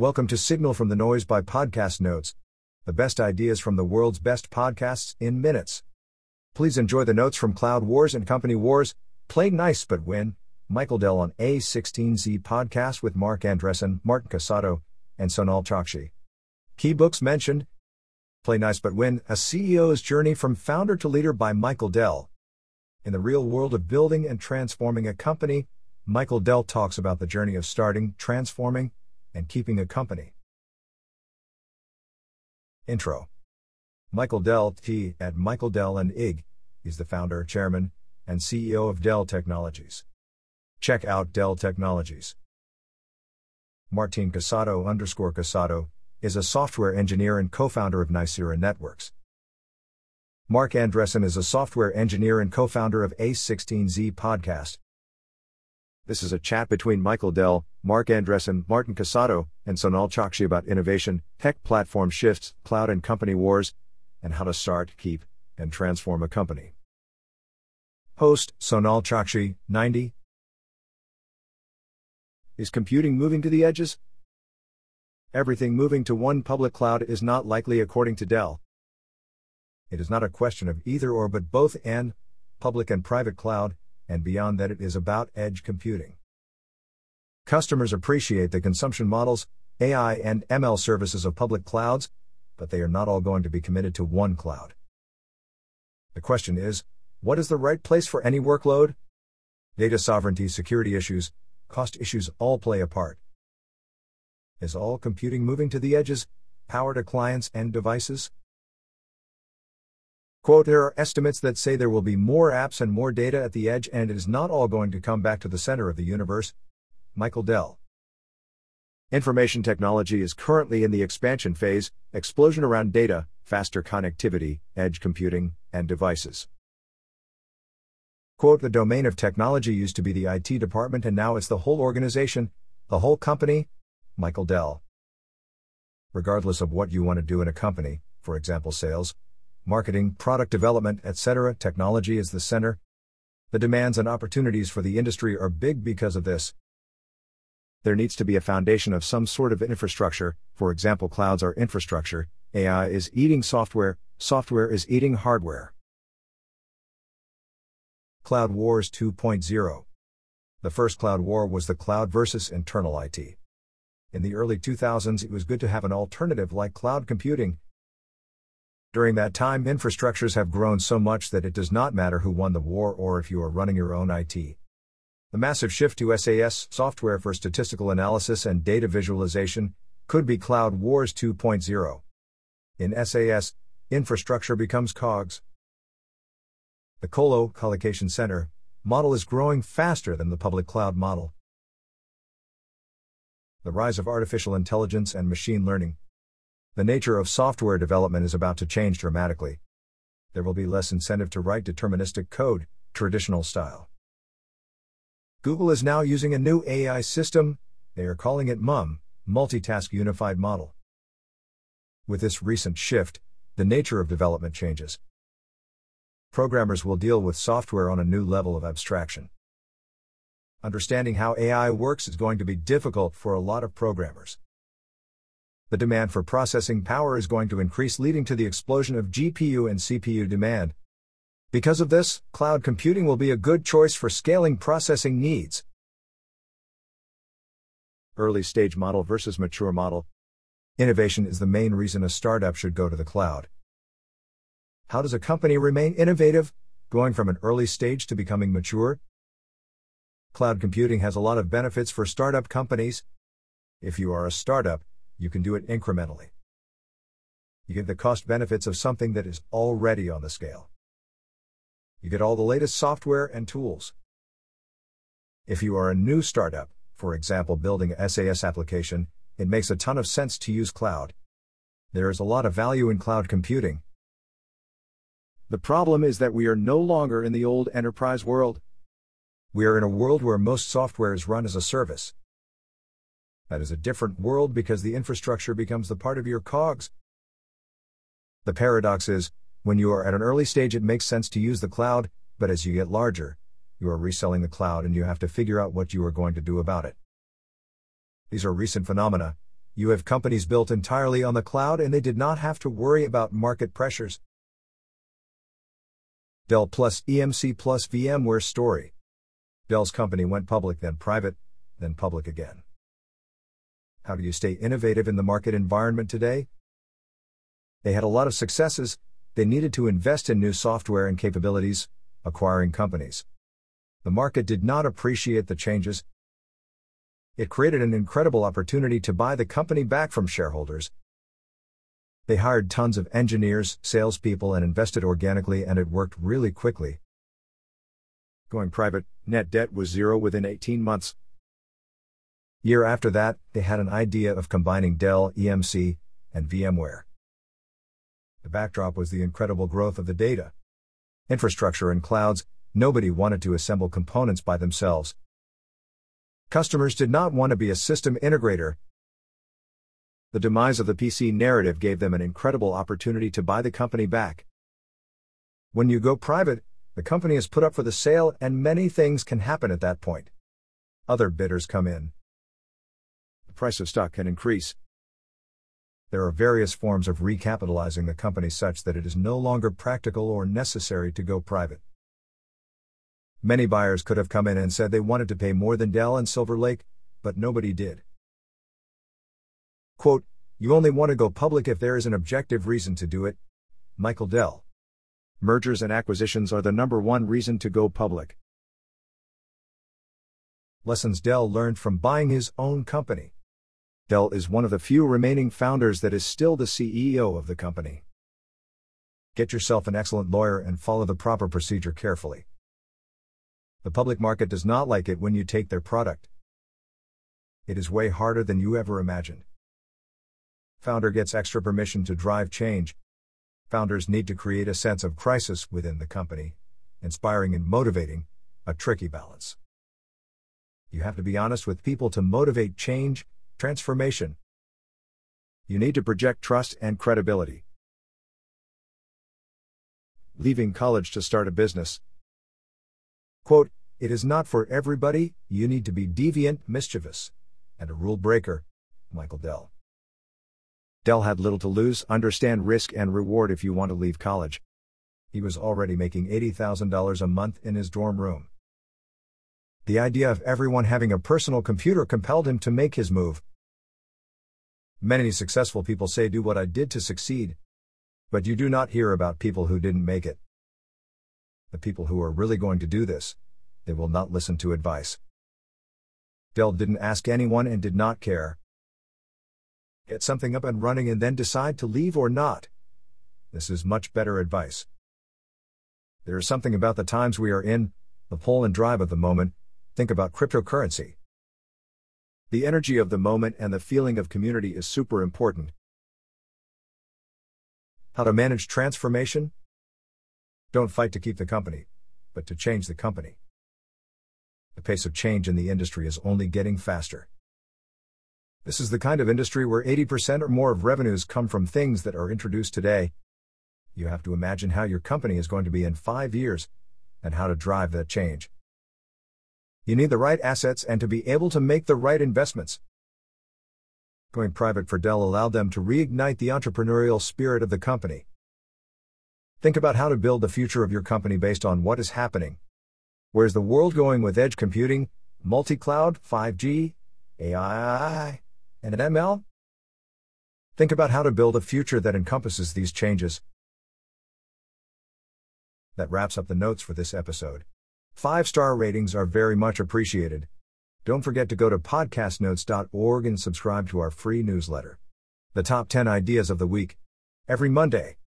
Welcome to Signal from the Noise by Podcast Notes, the best ideas from the world's best podcasts in minutes. Please enjoy the notes from Cloud Wars and Company Wars, Play Nice But Win, Michael Dell on A16Z podcast with Marc Andreessen, Martin Casado, and Sonal Chokshi. Key books mentioned Play Nice But Win A CEO's Journey from Founder to Leader by Michael Dell. In the real world of building and transforming a company, Michael Dell talks about the journey of starting, transforming, and keeping a company. Intro Michael Dell, T. at Michael Dell and IG, is the founder, chairman, and CEO of Dell Technologies. Check out Dell Technologies. Martin Casado underscore Casado is a software engineer and co-founder of Nicira Networks. Marc Andreessen is a software engineer and co-founder of A16Z Podcast. This is a chat between Michael Dell, Marc Andreessen, Martin Casado, and Sonal Chokshi about innovation, tech platform shifts, cloud and company wars, and how to start, keep, and transform a company. Host Sonal Chokshi, 90. Is computing moving to the edges? Everything moving to one public cloud is not likely according to Dell. It is not a question of either or but both and, public and private cloud, and beyond that it is about edge computing. Customers appreciate the consumption models, AI and ML services of public clouds, but they are not all going to be committed to one cloud. The question is, what is the right place for any workload? Data sovereignty, security issues, cost issues all play a part. Is all computing moving to the edges, power to clients and devices? Quote, there are estimates that say there will be more apps and more data at the edge, and it is not all going to come back to the center of the universe. Michael Dell. Information technology is currently in the expansion phase, explosion around data, faster connectivity, edge computing, and devices. Quote, the domain of technology used to be the IT department and now it's the whole organization, the whole company, Michael Dell. Regardless of what you want to do in a company, for example, sales, marketing, product development, etc., technology is the center. The demands and opportunities for the industry are big because of this. There needs to be a foundation of some sort of infrastructure, for example, clouds are infrastructure, AI is eating software, software is eating hardware. Cloud Wars 2.0 The first cloud war was the cloud versus internal IT. In the early 2000s, it was good to have an alternative like cloud computing. During that time, infrastructures have grown so much that it does not matter who won the war or if you are running your own IT. The massive shift to SAS, software for statistical analysis and data visualization, could be Cloud Wars 2.0. In SAS, infrastructure becomes COGS. The Colo Collocation Center model is growing faster than the public cloud model the rise of artificial intelligence and machine learning. The nature of software development is about to change dramatically. There will be less incentive to write deterministic code, traditional style. Google is now using a new AI system, they are calling it MUM, Multitask Unified Model. With this recent shift, the nature of development changes. Programmers will deal with software on a new level of abstraction. Understanding how AI works is going to be difficult for a lot of programmers. The demand for processing power is going to increase, leading to the explosion of GPU and CPU demand. Because of this, cloud computing will be a good choice for scaling processing needs. Early stage model versus mature model. Innovation is the main reason a startup should go to the cloud. How does a company remain innovative, going from an early stage to becoming mature? Cloud computing has a lot of benefits for startup companies. If you are a startup, you can do it incrementally. You get the cost benefits of something that is already on the scale. You get all the latest software and tools. If you are a new startup, for example building a SAS application, it makes a ton of sense to use cloud. There is a lot of value in cloud computing. The problem is that we are no longer in the old enterprise world. We are in a world where most software is run as a service. That is a different world because the infrastructure becomes the part of your cogs. The paradox is, when you are at an early stage, it makes sense to use the cloud, but as you get larger, you are reselling the cloud and you have to figure out what you are going to do about it. These are recent phenomena, you have companies built entirely on the cloud and they did not have to worry about market pressures. Dell plus EMC plus VMware story. Dell's company went public, then private, then public again. How do you stay innovative in the market environment today? They had a lot of successes, they needed to invest in new software and capabilities, acquiring companies. The market did not appreciate the changes. It created an incredible opportunity to buy the company back from shareholders. They hired tons of engineers, salespeople, and invested organically, and it worked really quickly. Going private, net debt was zero within 18 months. Year after that, they had an idea of combining Dell, EMC, and VMware. The backdrop was the incredible growth of the data infrastructure and clouds, nobody wanted to assemble components by themselves. Customers did not want to be a system integrator. The demise of the PC narrative gave them an incredible opportunity to buy the company back. When you go private, the company is put up for the sale, and many things can happen at that point. Other bidders come in. Price of stock can increase. There are various forms of recapitalizing the company such that it is no longer practical or necessary to go private. Many buyers could have come in and said they wanted to pay more than Dell and Silver Lake, but nobody did. Quote, You only want to go public if there is an objective reason to do it. Michael Dell. Mergers and acquisitions are the number one reason to go public. Lessons Dell learned from buying his own company. Dell is one of the few remaining founders that is still the CEO of the company. Get yourself an excellent lawyer and follow the proper procedure carefully. The public market does not like it when you take their product. It is way harder than you ever imagined. Founder gets extra permission to drive change, Founders need to create a sense of crisis within the company, inspiring and motivating, a tricky balance. You have to be honest with people to motivate change, transformation. You need to project trust and credibility. Leaving college to start a business. Quote, It is not for everybody, you need to be deviant, mischievous, and a rule breaker. Michael Dell. Dell had little to lose, understand risk and reward if you want to leave college. He was already making $80,000 a month in his dorm room. The idea of everyone having a personal computer compelled him to make his move. Many successful people say, Do what I did to succeed. But you do not hear about people who didn't make it. The people who are really going to do this, they will not listen to advice. Dell didn't ask anyone and did not care get something up and running and then decide to leave or not. This is much better advice. There is something about the times we are in, the pull and drive of the moment, think about cryptocurrency. The energy of the moment and the feeling of community is super important. How to manage transformation? Don't fight to keep the company, but to change the company. The pace of change in the industry is only getting faster. This is the kind of industry where 80% or more of revenues come from things that are introduced today. You have to imagine how your company is going to be in five years and how to drive that change. You need the right assets and to be able to make the right investments. Going private for Dell allowed them to reignite the entrepreneurial spirit of the company. Think about how to build the future of your company based on what is happening. Where's the world going with edge computing, multi cloud, 5G, AI? and an ML? Think about how to build a future that encompasses these changes. That wraps up the notes for this episode. Five star ratings are very much appreciated. Don't forget to go to podcastnotes.org and subscribe to our free newsletter. The top 10 ideas of the week. Every Monday.